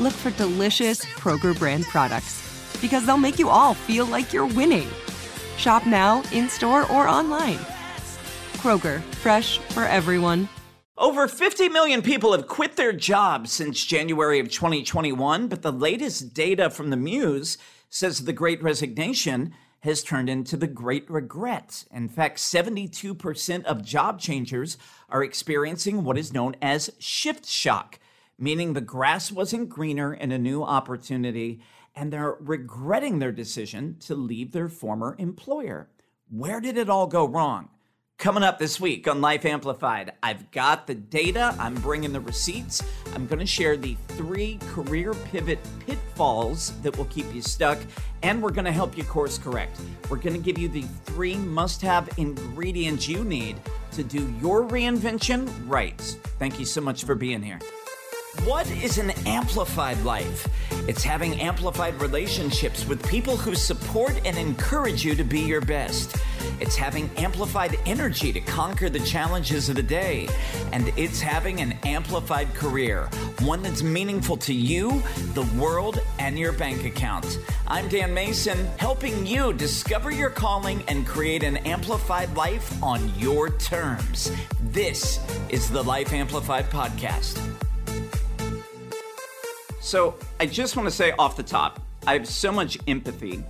look for delicious Kroger brand products because they'll make you all feel like you're winning. Shop now, in store, or online. Kroger, fresh for everyone. Over 50 million people have quit their jobs since January of 2021, but the latest data from the Muse says the great resignation has turned into the great regret. In fact, 72% of job changers are experiencing what is known as shift shock, meaning the grass wasn't greener in a new opportunity and they're regretting their decision to leave their former employer. Where did it all go wrong? Coming up this week on Life Amplified, I've got the data, I'm bringing the receipts. I'm going to share the three career pivot pitfalls that will keep you stuck, and we're going to help you course correct. We're going to give you the three must have ingredients you need to do your reinvention right. Thank you so much for being here. What is an amplified life? It's having amplified relationships with people who support and encourage you to be your best. It's having amplified energy to conquer the challenges of the day. And it's having an amplified career, one that's meaningful to you, the world, and your bank account. I'm Dan Mason, helping you discover your calling and create an amplified life on your terms. This is the Life Amplified Podcast. So, I just want to say off the top, I have so much empathy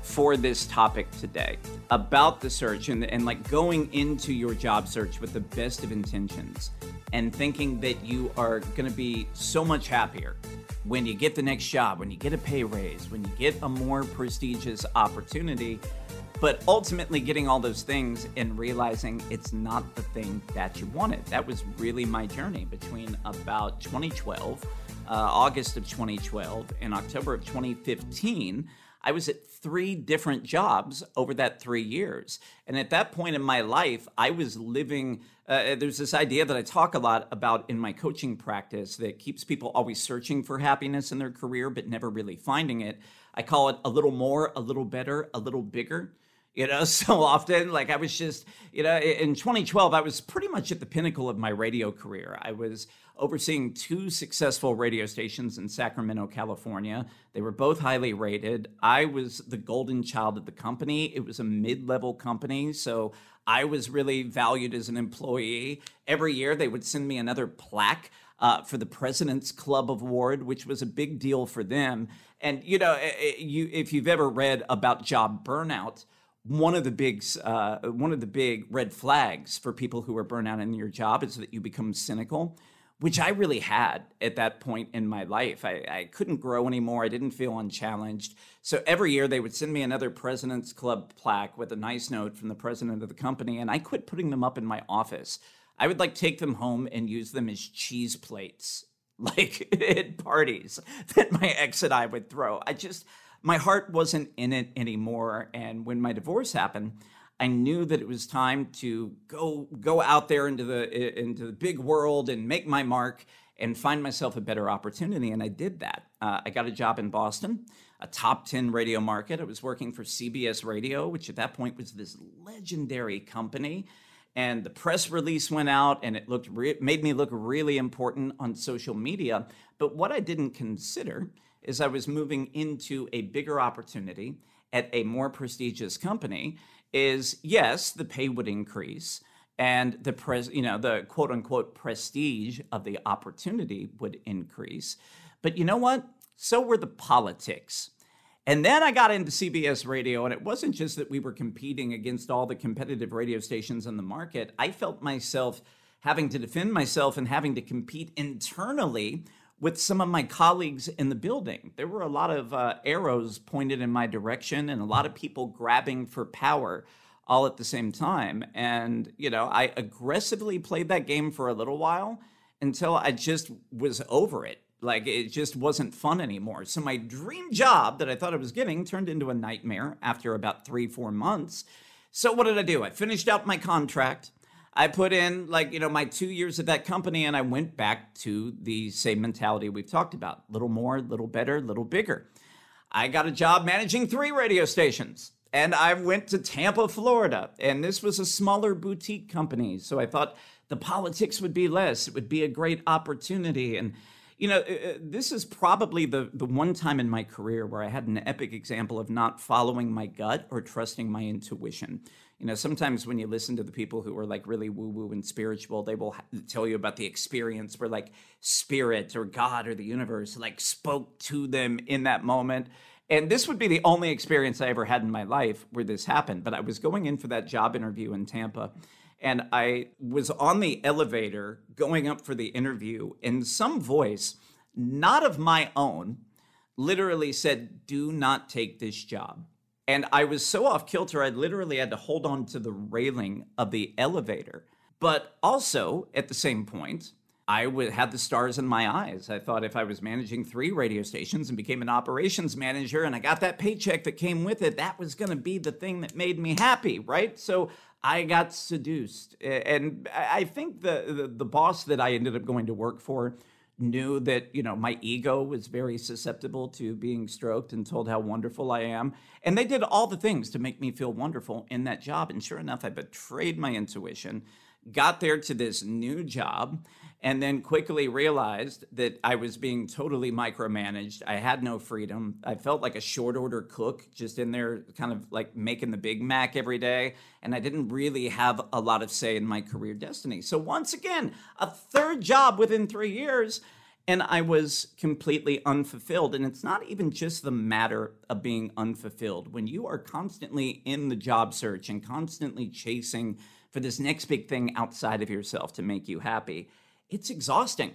for this topic today about the search and, and like going into your job search with the best of intentions and thinking that you are going to be so much happier when you get the next job, when you get a pay raise, when you get a more prestigious opportunity, but ultimately getting all those things and realizing it's not the thing that you wanted. That was really my journey between about 2012 uh, August of 2012 and October of 2015, I was at three different jobs over that three years. And at that point in my life, I was living. Uh, there's this idea that I talk a lot about in my coaching practice that keeps people always searching for happiness in their career, but never really finding it. I call it a little more, a little better, a little bigger you know so often like i was just you know in 2012 i was pretty much at the pinnacle of my radio career. I was overseeing two successful radio stations in sacramento california. They were both highly rated. I was the golden child of the company. It was a mid-level company so i was really valued as an employee. Every year they would send me another plaque uh, for the President's Club Award, which was a big deal for them. And you know, eh, eh, you, if you've ever read about job burnout, one of the big uh, one of the big red flags for people who are burnout in your job is that you become cynical which i really had at that point in my life. I, I couldn't grow anymore. I didn't feel unchallenged. So every year they would send me another president's club plaque with a nice note from the president of the company and i quit putting them up in my office. I would like take them home and use them as cheese plates like at parties that my ex and i would throw. I just my heart wasn't in it anymore. And when my divorce happened, I knew that it was time to go go out there into the into the big world and make my mark and find myself a better opportunity. And I did that. Uh, I got a job in Boston. a top 10 radio market. I was working for CBS Radio, which at that point was this legendary company. And the press release went out and it looked re- made me look really important on social media. But what I didn't consider is I was moving into a bigger opportunity at a more prestigious company is yes, the pay would increase and the pres you know the quote unquote prestige of the opportunity would increase. But you know what? So were the politics. And then i got into cbs radio and it wasn't just that we were competing against all the competitive radio stations in the market. I felt myself having to defend myself and having to compete internally with some of my colleagues in the building. There were a lot of uh, arrows pointed in my direction and a lot of people grabbing for power all at the same time. And, you know, I aggressively played that game for a little while until I just was over it. Like it just wasn't fun anymore. So my dream job that I thought I was getting turned into a nightmare after about three, four months. So what did I do? I finished out my contract. I put in like, you know, my two years at that company and I went back to the same mentality we've talked about. Little more, little better, little bigger. I got a job managing three radio stations and I went to Tampa, Florida, and this was a smaller boutique company. So I thought the politics would be less. It would be a great opportunity. And, you know, uh, uh, this is probably the, the one time in my career where I had an epic example of not following my gut or trusting my intuition. You know, sometimes when you listen to the people who are like really woo woo and spiritual, they will tell you about the experience where like spirit or God or the universe like spoke to them in that moment. And this would be the only experience I ever had in my life where this happened. But I was going in for that job interview in Tampa, and I was on the elevator going up for the interview, and some voice, not of my own, literally said, Do not take this job. And I was so off kilter, I literally had to hold on to the railing of the elevator. But also, at the same point, I would had the stars in my eyes. I thought if I was managing three radio stations and became an operations manager and I got that paycheck that came with it, that was going to be the thing that made me happy, right? So I got seduced. And I think the, the, the boss that I ended up going to work for knew that you know my ego was very susceptible to being stroked and told how wonderful I am. And they did all the things to make me feel wonderful in that job. And sure enough I betrayed my intuition got there to this new job and then quickly realized that I was being totally micromanaged. I had no freedom. I felt like a short order cook, just in there, kind of like making the Big Mac every day. And I didn't really have a lot of say in my career destiny. So, once again, a third job within three years. And I was completely unfulfilled. And it's not even just the matter of being unfulfilled. When you are constantly in the job search and constantly chasing for this next big thing outside of yourself to make you happy, it's exhausting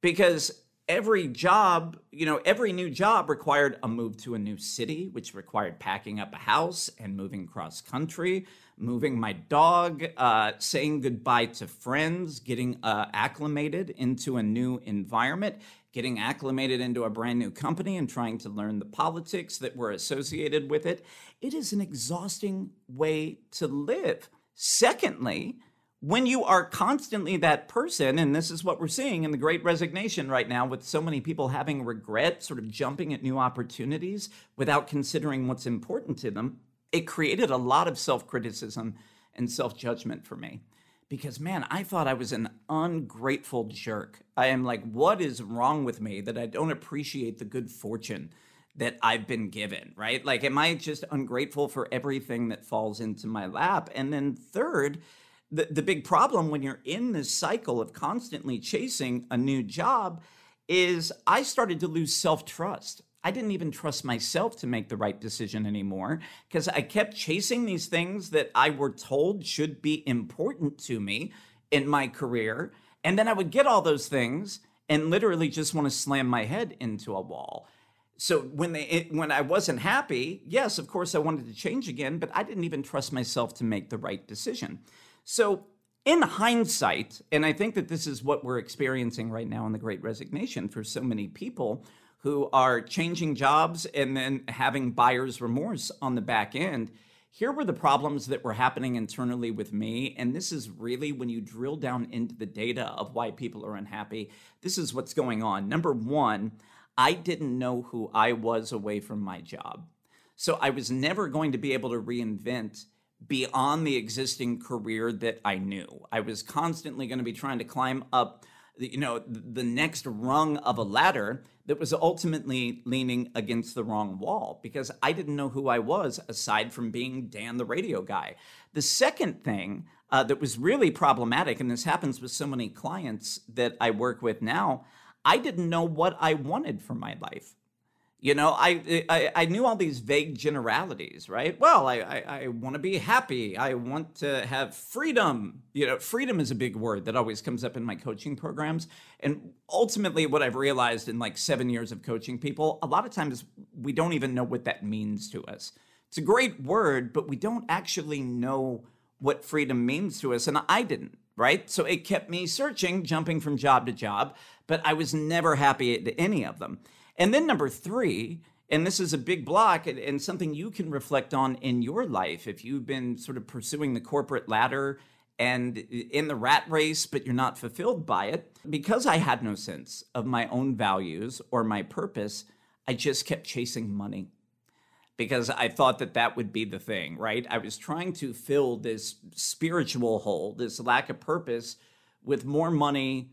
because every job, you know, every new job required a move to a new city, which required packing up a house and moving cross country, moving my dog, uh, saying goodbye to friends, getting uh, acclimated into a new environment, getting acclimated into a brand new company and trying to learn the politics that were associated with it. It is an exhausting way to live. Secondly, when you are constantly that person, and this is what we're seeing in the great resignation right now, with so many people having regret, sort of jumping at new opportunities without considering what's important to them, it created a lot of self criticism and self judgment for me. Because, man, I thought I was an ungrateful jerk. I am like, what is wrong with me that I don't appreciate the good fortune that I've been given, right? Like, am I just ungrateful for everything that falls into my lap? And then, third, the, the big problem when you're in this cycle of constantly chasing a new job is I started to lose self trust. I didn't even trust myself to make the right decision anymore because I kept chasing these things that I were told should be important to me in my career. And then I would get all those things and literally just want to slam my head into a wall. So when they it, when I wasn't happy, yes, of course I wanted to change again, but I didn't even trust myself to make the right decision. So, in hindsight, and I think that this is what we're experiencing right now in the Great Resignation for so many people who are changing jobs and then having buyer's remorse on the back end. Here were the problems that were happening internally with me. And this is really when you drill down into the data of why people are unhappy. This is what's going on. Number one, I didn't know who I was away from my job. So I was never going to be able to reinvent beyond the existing career that I knew. I was constantly going to be trying to climb up you know the next rung of a ladder that was ultimately leaning against the wrong wall because I didn't know who I was aside from being Dan the radio guy. The second thing uh, that was really problematic, and this happens with so many clients that I work with now, I didn't know what I wanted for my life. You know, I, I, I knew all these vague generalities, right? Well, I, I, I want to be happy. I want to have freedom. You know, freedom is a big word that always comes up in my coaching programs. And ultimately, what I've realized in like seven years of coaching people, a lot of times we don't even know what that means to us. It's a great word, but we don't actually know what freedom means to us. And I didn't, right? So it kept me searching, jumping from job to job, but I was never happy at any of them. And then number three, and this is a big block and, and, something you can reflect on in your life if you've been sort of pursuing the corporate ladder and in the rat race, but you're not fulfilled by it. Because I had no sense of my own values or my purpose, I just kept chasing money because I thought that that would be the thing, right? I was trying to fill this spiritual hole, this lack of purpose, with more money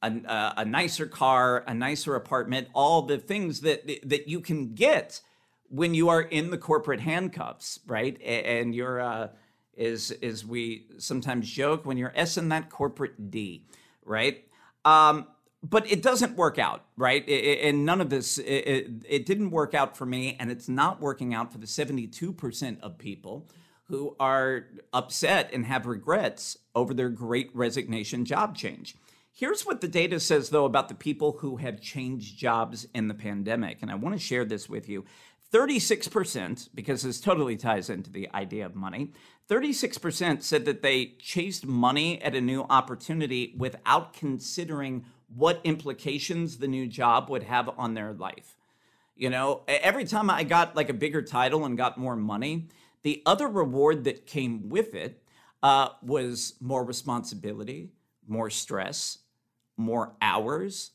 a, a, nicer car, a nicer apartment, all the things that that you can get when you are in the corporate handcuffs, right? And you're uh, is is we sometimes joke when you're S in that corporate D, right? Um, but it doesn't work out, right? and none of this, it, it didn't work out for me, and it's not working out for the 72% of people who are upset and have regrets over their great resignation job change. Here's what the data says, though, about the people who have changed jobs in the pandemic. And I want to share this with you. 36%, because this totally ties into the idea of money, 36% said that they chased money at a new opportunity without considering what implications the new job would have on their life. You know, every time I got like a bigger title and got more money, the other reward that came with it uh, was more responsibility, more stress, more hours,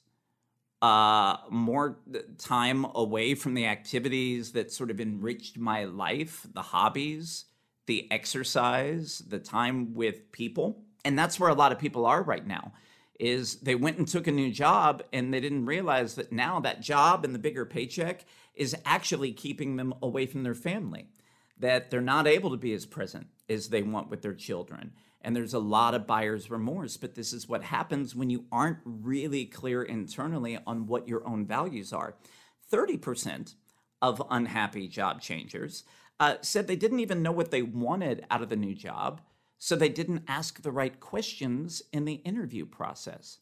uh, more time away from the activities that sort of enriched my life, the hobbies, the exercise, the time with people. And that's where a lot of people are right now is they went and took a new job and they didn't realize that now that job and the bigger paycheck is actually keeping them away from their family that they're not able to be as present as they want with their children and there's a lot of buyer's remorse. But this is what happens when you aren't really clear internally on what your own values are. 30% of unhappy job changers uh, said they didn't even know what they wanted out of the new job, so they didn't ask the right questions in the interview process.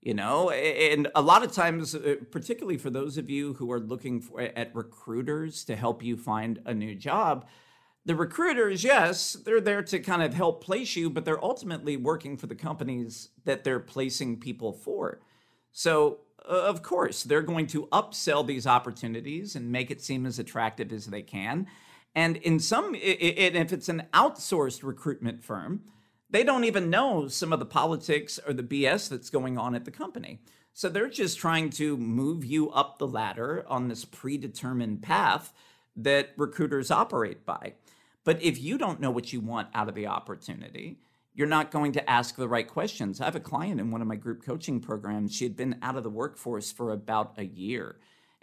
You know, and a lot of times, uh, particularly for those of you who are looking for, at recruiters to help you find a new job, the recruiters, yes, they're there to kind of help place you, but they're ultimately working for the companies that they're placing people for. So, uh, of course, they're going to upsell these opportunities and make it seem as attractive as they can. And in some, it, if it's an outsourced recruitment firm, they don't even know some of the politics or the BS that's going on at the company. So they're just trying to move you up the ladder on this predetermined path that recruiters operate by. But if you don't know what you want out of the opportunity, you're not going to ask the right questions. I have a client in one of my group coaching programs. She had been out of the workforce for about a year.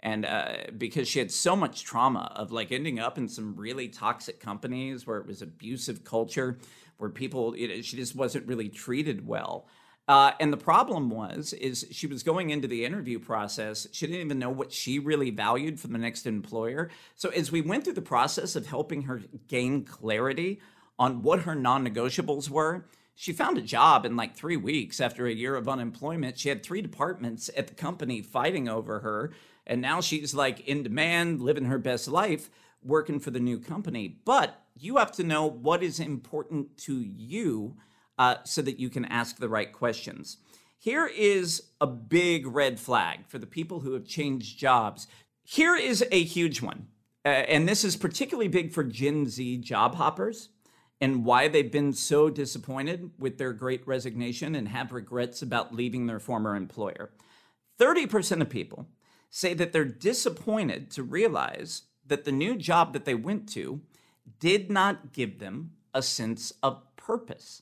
And uh, because she had so much trauma of like ending up in some really toxic companies where it was abusive culture, where people, it, she just wasn't really treated well. Uh, and the problem was, is she was going into the interview process. She didn't even know what she really valued from the next employer. So as we went through the process of helping her gain clarity on what her non-negotiables were, she found a job in like three weeks after a year of unemployment. She had three departments at the company fighting over her, and now she's like in demand, living her best life, working for the new company. But you have to know what is important to you uh, so that you can ask the right questions. Here is a big red flag for the people who have changed jobs. Here is a huge one. Uh, and this is particularly big for Gen Z job hoppers and why they've been so disappointed with their great resignation and have regrets about leaving their former employer. 30% of people say that they're disappointed to realize that the new job that they went to did not give them a sense of purpose.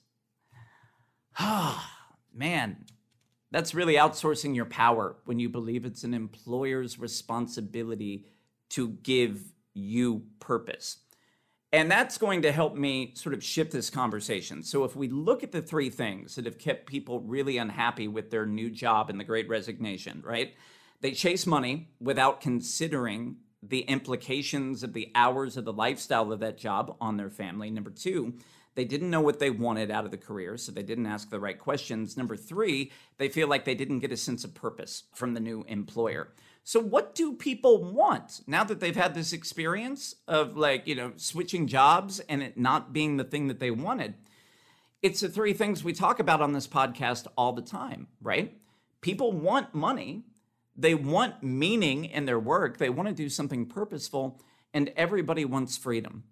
Ah, man, that's really outsourcing your power when you believe it's an employer's responsibility to give you purpose. And that's going to help me sort of shift this conversation. So, if we look at the three things that have kept people really unhappy with their new job and the great resignation, right? They chase money without considering the implications of the hours of the lifestyle of that job on their family. Number two, they didn't know what they wanted out of the career, so they didn't ask the right questions. Number three, they feel like they didn't get a sense of purpose from the new employer. So, what do people want now that they've had this experience of like, you know, switching jobs and it not being the thing that they wanted? It's the three things we talk about on this podcast all the time, right? People want money, they want meaning in their work, they want to do something purposeful, and everybody wants freedom.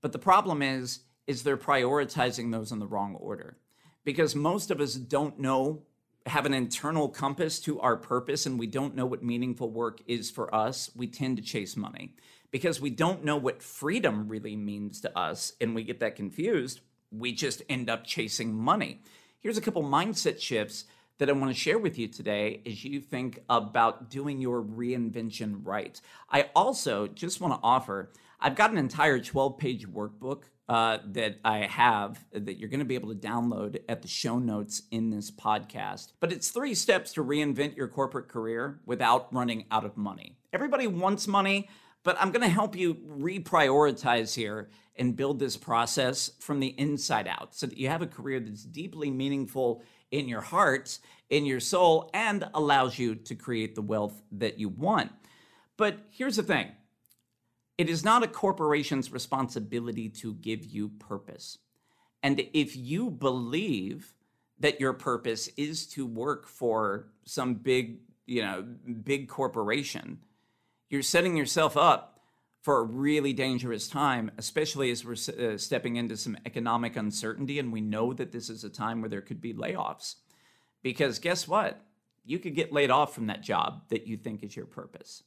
But the problem is, is they're prioritizing those in the wrong order. Because most of us don't know, have an internal compass to our purpose, and we don't know what meaningful work is for us. We tend to chase money. Because we don't know what freedom really means to us, and we get that confused, we just end up chasing money. Here's a couple mindset shifts that I want to share with you today as you think about doing your reinvention right. I also just want to offer I've got an entire 12 page workbook uh, that I have that you're going to be able to download at the show notes in this podcast. But it's three steps to reinvent your corporate career without running out of money. Everybody wants money, but I'm going to help you reprioritize here and build this process from the inside out so that you have a career that's deeply meaningful in your heart, in your soul, and allows you to create the wealth that you want. But here's the thing it is not a corporation's responsibility to give you purpose. And if you believe that your purpose is to work for some big, you know, big corporation, you're setting yourself up for a really dangerous time, especially as we're uh, stepping into some economic uncertainty. And we know that this is a time where there could be layoffs. Because guess what? You could get laid off from that job that you think is your purpose.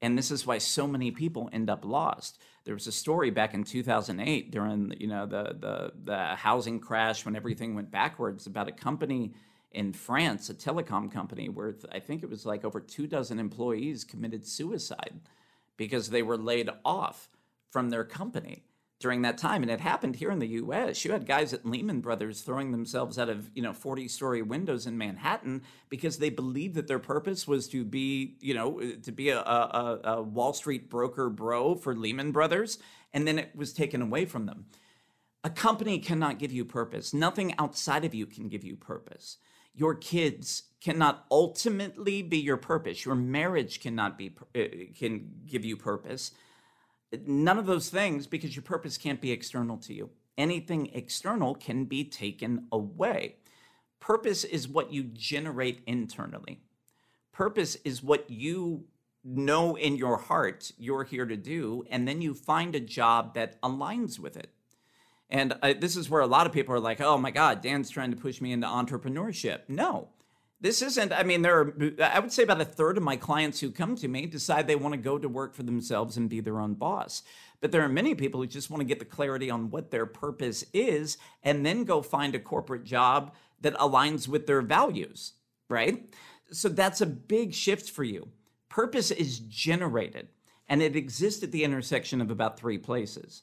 And this is why so many people end up lost. There was a story back in 2008 during you know the the the housing crash when everything went backwards about a company in France, a telecom company, where I think it was like over two dozen employees committed suicide because they were laid off from their company during that time. And it happened here in the US. You had guys at Lehman Brothers throwing themselves out of, you know, 40 story windows in Manhattan because they believed that their purpose was to be, you know, to be a, a, a Wall Street broker bro for Lehman Brothers. And then it was taken away from them. A company cannot give you purpose. Nothing outside of you can give you purpose. Your kids cannot ultimately be your purpose. Your marriage cannot be uh, can give you purpose None of those things because your purpose can't be external to you. Anything external can be taken away. Purpose is what you generate internally. Purpose is what you know in your heart you're here to do, and then you find a job that aligns with it. And uh, this is where a lot of people are like, oh my God, Dan's trying to push me into entrepreneurship. No, this isn't, I mean, there are, I would say about a third of my clients who come to me decide they want to go to work for themselves and be their own boss. But there are many people who just want to get the clarity on what their purpose is and then go find a corporate job that aligns with their values, right? So that's a big shift for you. Purpose is generated and it exists at the intersection of about three places.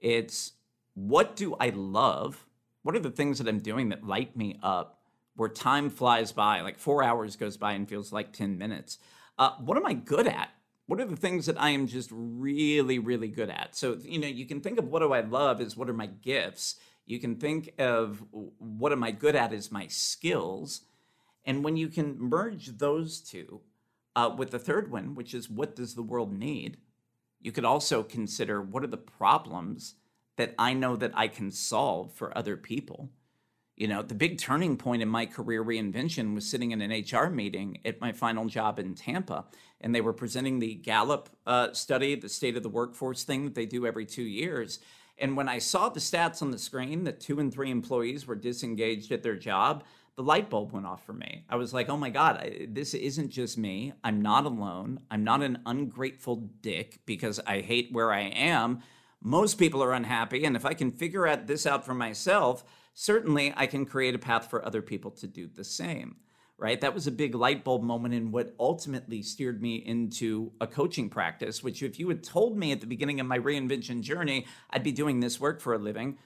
It's what do I love? What are the things that I'm doing that light me up? where time flies by, like four hours goes by and feels like 10 minutes. Uh, what am I good at? What are the things that I am just really, really good at? So, you know, you can think of what do I love as what are my gifts. You can think of what am I good at as my skills. And when you can merge those two uh, with the third one, which is what does the world need, you could also consider what are the problems that I know that I can solve for other people. You know, the big turning point in my career reinvention was sitting in an HR meeting at my final job in Tampa, and they were presenting the Gallup uh, study, the state of the workforce thing that they do every two years. And when I saw the stats on the screen that two and three employees were disengaged at their job, the light bulb went off for me. I was like, oh my God, I, this isn't just me. I'm not alone. I'm not an ungrateful dick because I hate where I am. Most people are unhappy. And if I can figure out this out for myself, certainly I can create a path for other people to do the same. Right? That was a big light bulb moment in what ultimately steered me into a coaching practice, which, if you had told me at the beginning of my reinvention journey, I'd be doing this work for a living,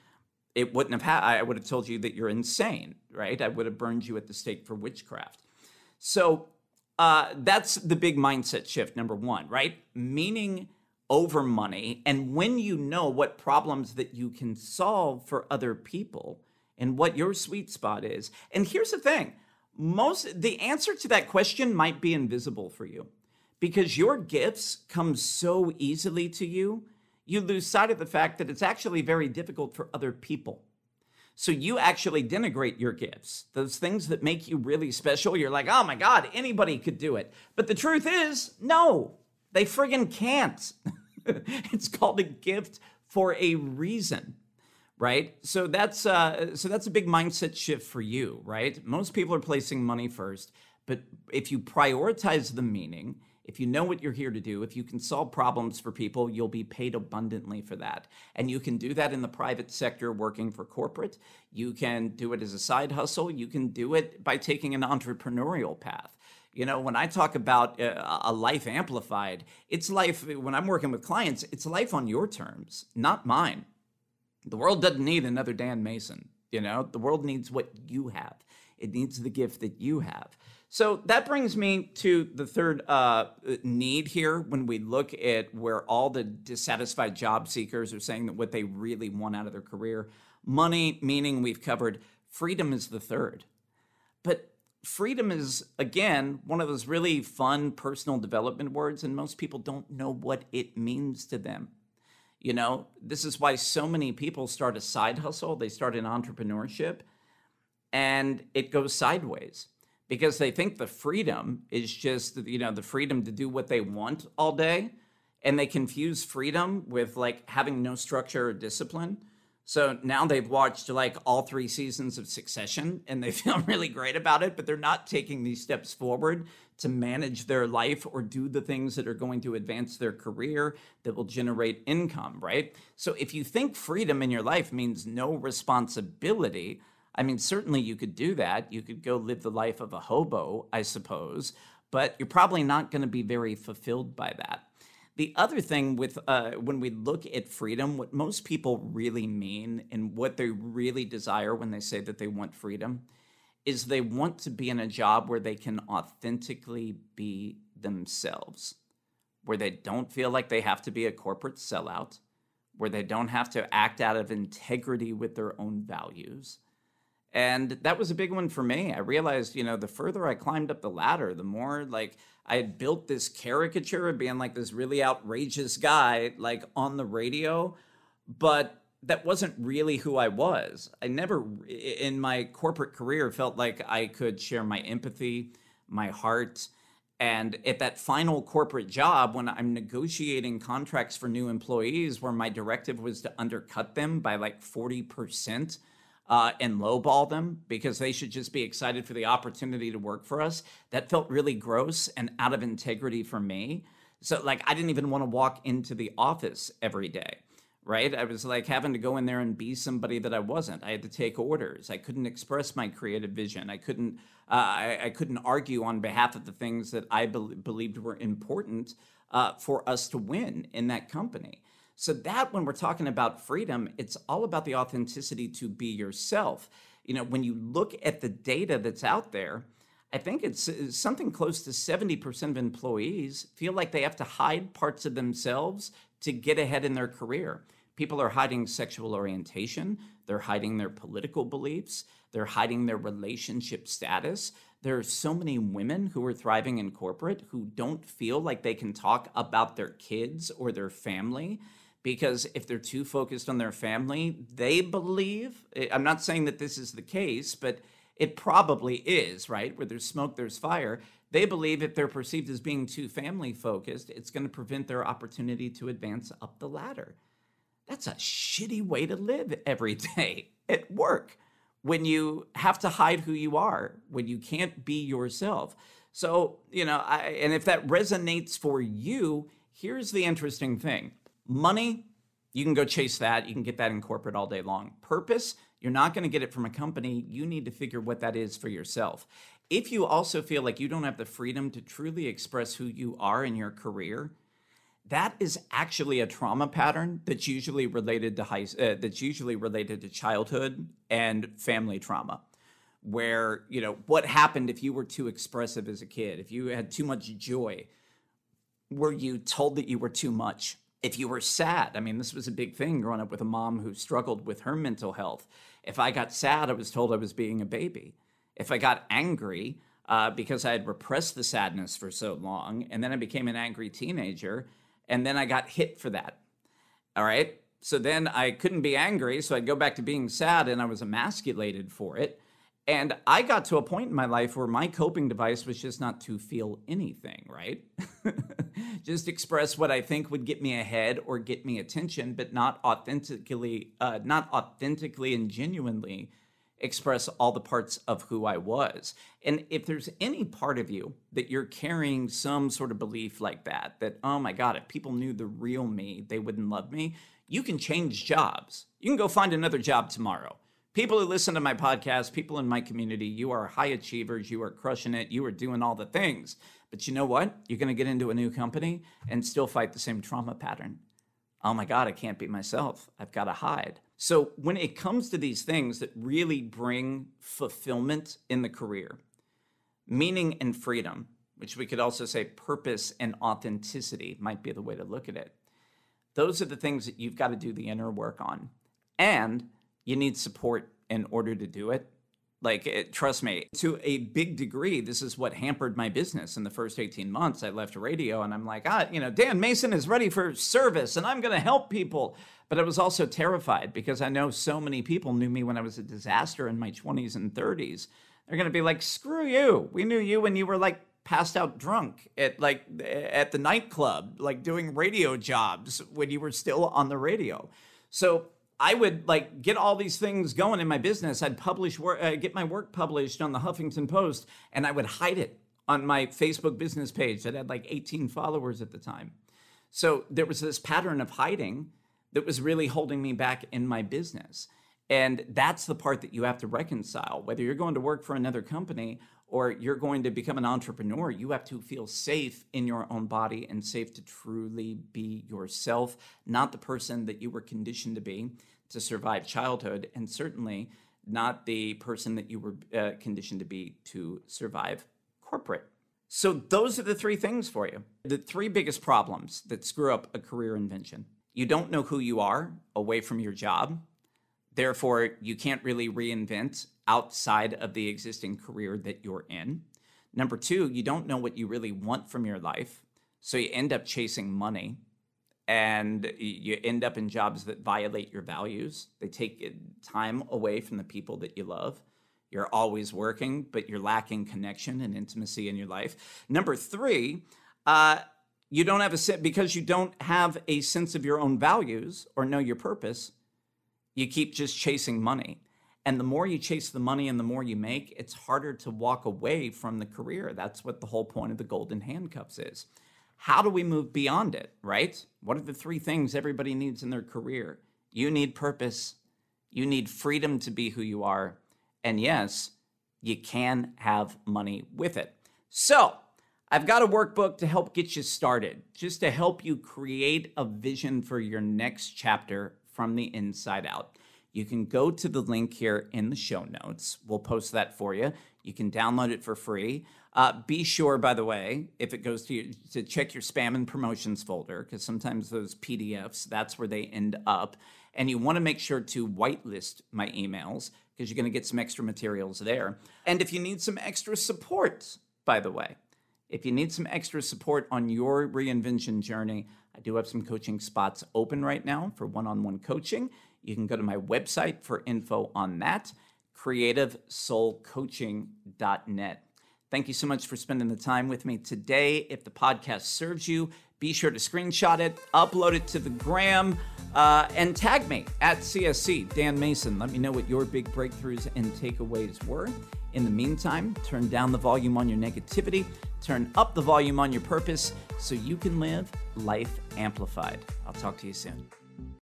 it wouldn't have I would have told you that you're insane, right? I would have burned you at the stake for witchcraft. So uh, that's the big mindset shift, number one, right? Meaning over money. And when you know what problems that you can solve for other people and what your sweet spot is. And here's the thing most the answer to that question might be invisible for you because your gifts come so easily to you you lose sight of the fact that it's actually very difficult for other people. So you actually denigrate your gifts, those things that make you really special. You're like, oh my God, anybody could do it. But the truth is, no, they friggin' can't. it's called a gift for a reason right so that's uh, so that's a big mindset shift for you right most people are placing money first but if you prioritize the meaning if you know what you're here to do, if you can solve problems for people, you'll be paid abundantly for that. And you can do that in the private sector working for corporate. You can do it as a side hustle. You can do it by taking an entrepreneurial path. You know, when I talk about uh, a life amplified, it's life, when I'm working with clients, it's life on your terms, not mine. The world doesn't need another Dan Mason. You know, the world needs what you have, it needs the gift that you have. So that brings me to the third uh, need here when we look at where all the dissatisfied job seekers are saying that what they really want out of their career. Money, meaning we've covered, freedom is the third. But freedom is, again, one of those really fun personal development words, and most people don't know what it means to them. You know, this is why so many people start a side hustle, they start an entrepreneurship, and it goes sideways because they think the freedom is just you know the freedom to do what they want all day and they confuse freedom with like having no structure or discipline so now they've watched like all three seasons of succession and they feel really great about it but they're not taking these steps forward to manage their life or do the things that are going to advance their career that will generate income right so if you think freedom in your life means no responsibility I mean, certainly you could do that. You could go live the life of a hobo, I suppose, but you're probably not going to be very fulfilled by that. The other thing with uh, when we look at freedom, what most people really mean and what they really desire when they say that they want freedom is they want to be in a job where they can authentically be themselves, where they don't feel like they have to be a corporate sellout, where they don't have to act out of integrity with their own values and that was a big one for me. I realized, you know, the further I climbed up the ladder, the more like I had built this caricature of being like this really outrageous guy, like on the radio, but that wasn't really who I was. I never, in my corporate career, felt like I could share my empathy, my heart. And at that final corporate job, when I'm negotiating contracts for new employees, where my directive was to undercut them by like 40%, uh, and lowball them because they should just be excited for the opportunity to work for us. That felt really gross and out of integrity for me. So, like, I didn't even want to walk into the office every day, right? I was like having to go in there and be somebody that I wasn't. I had to take orders. I couldn't express my creative vision. I couldn't. Uh, I, I, couldn't argue on behalf of the things that I be- believed were important uh, for us to win in that company. So that when we're talking about freedom, it's all about the authenticity to be yourself. You know, when you look at the data that's out there, I think it's uh, something close to 70% of employees feel like they have to hide parts of themselves to get ahead in their career. People are hiding sexual orientation, they're hiding their political beliefs, they're hiding their relationship status. There are so many women who are thriving in corporate who don't feel like they can talk about their kids or their family because if they're too focused on their family, they believe, eh, I'm not saying that this is the case, but it probably is, right? Where there's smoke, there's fire. They believe if they're perceived as being too family focused, it's going to prevent their opportunity to advance up the ladder. That's a shitty way to live every day at work when you have to hide who you are, when you can't be yourself. So, you know, I, and if that resonates for you, here's the interesting thing money, you can go chase that. You can get that in corporate all day long. Purpose, you're not going to get it from a company. You need to figure what that is for yourself. If you also feel like you don't have the freedom to truly express who you are in your career, that is actually a trauma pattern that's usually related to high uh, that's usually related to childhood and family trauma where you know what happened if you were too expressive as a kid if you had too much joy were you told that you were too much if you were sad i mean this was a big thing growing up with a mom who struggled with her mental health if i got sad i was told i was being a baby if i got angry uh, because i had repressed the sadness for so long and then i became an angry teenager and then I got hit for that. All right. So then I couldn't be angry. So I'd go back to being sad and I was emasculated for it. And I got to a point in my life where my coping device was just not to feel anything, right? just express what I think would get me ahead or get me attention, but not authentically, uh, not authentically and genuinely express all the parts of who I was. And if there's any part of you that you're carrying some sort of belief like that, that, oh my God, if people knew the real me, they wouldn't love me, you can change jobs. You can go find another job tomorrow. People who listen to my podcast, people in my community, you are high achievers, you are crushing it, you are doing all the things. But you know what? You're going to get into a new company and still fight the same trauma pattern. Oh my God, I can't be myself. I've got to hide. So, when it comes to these things that really bring fulfillment in the career, meaning and freedom, which we could also say purpose and authenticity might be the way to look at it. Those are the things that you've got to do the inner work on. And you need support in order to do it. Like, it, trust me, to a big degree, this is what hampered my business in the first 18 months. I left radio and I'm like, ah, you know, Dan Mason is ready for service and I'm going to help people. But I was also terrified because I know so many people knew me when I was a disaster in my 20s and 30s. They're going to be like, screw you. We knew you when you were like passed out drunk at like at the nightclub, like doing radio jobs when you were still on the radio. So I would like get all these things going in my business. I'd publish work, uh, get my work published on the Huffington Post, and I would hide it on my Facebook business page that had like 18 followers at the time. So there was this pattern of hiding that was really holding me back in my business. And that's the part that you have to reconcile. Whether you're going to work for another company or you're going to become an entrepreneur, you have to feel safe in your own body and safe to truly be yourself, not the person that you were conditioned to be to survive childhood, and certainly not the person that you were uh, conditioned to be to survive corporate. So, those are the three things for you. The three biggest problems that screw up a career invention. You don't know who you are away from your job. Therefore, you can't really reinvent outside of the existing career that you're in. Number two, you don't know what you really want from your life. So you end up chasing money and you end up in jobs that violate your values. They take time away from the people that you love. You're always working, but you're lacking connection and intimacy in your life. Number three, uh, you don't have a sense because you don't have a sense of your own values or know your purpose. You keep just chasing money. And the more you chase the money and the more you make, it's harder to walk away from the career. That's what the whole point of the golden handcuffs is. How do we move beyond it, right? What are the three things everybody needs in their career? You need purpose, you need freedom to be who you are, and yes, you can have money with it. So, I've got a workbook to help get you started, just to help you create a vision for your next chapter from the inside out you can go to the link here in the show notes. We'll post that for you. You can download it for free. Uh, be sure, by the way, if it goes to you, to check your spam and promotions folder because sometimes those PDFs that's where they end up. And you want to make sure to whitelist my emails because you're going to get some extra materials there. And if you need some extra support, by the way, if you need some extra support on your reinvention journey, I do have some coaching spots open right now for one on one coaching. You can go to my website for info on that, creativesoulcoaching.net. Thank you so much for spending the time with me today. If the podcast serves you, be sure to screenshot it, upload it to the gram, uh, and tag me at CSC, Dan Mason. Let me know what your big breakthroughs and takeaways were. In the meantime, turn down the volume on your negativity, turn up the volume on your purpose so you can live life amplified. I'll talk to you soon.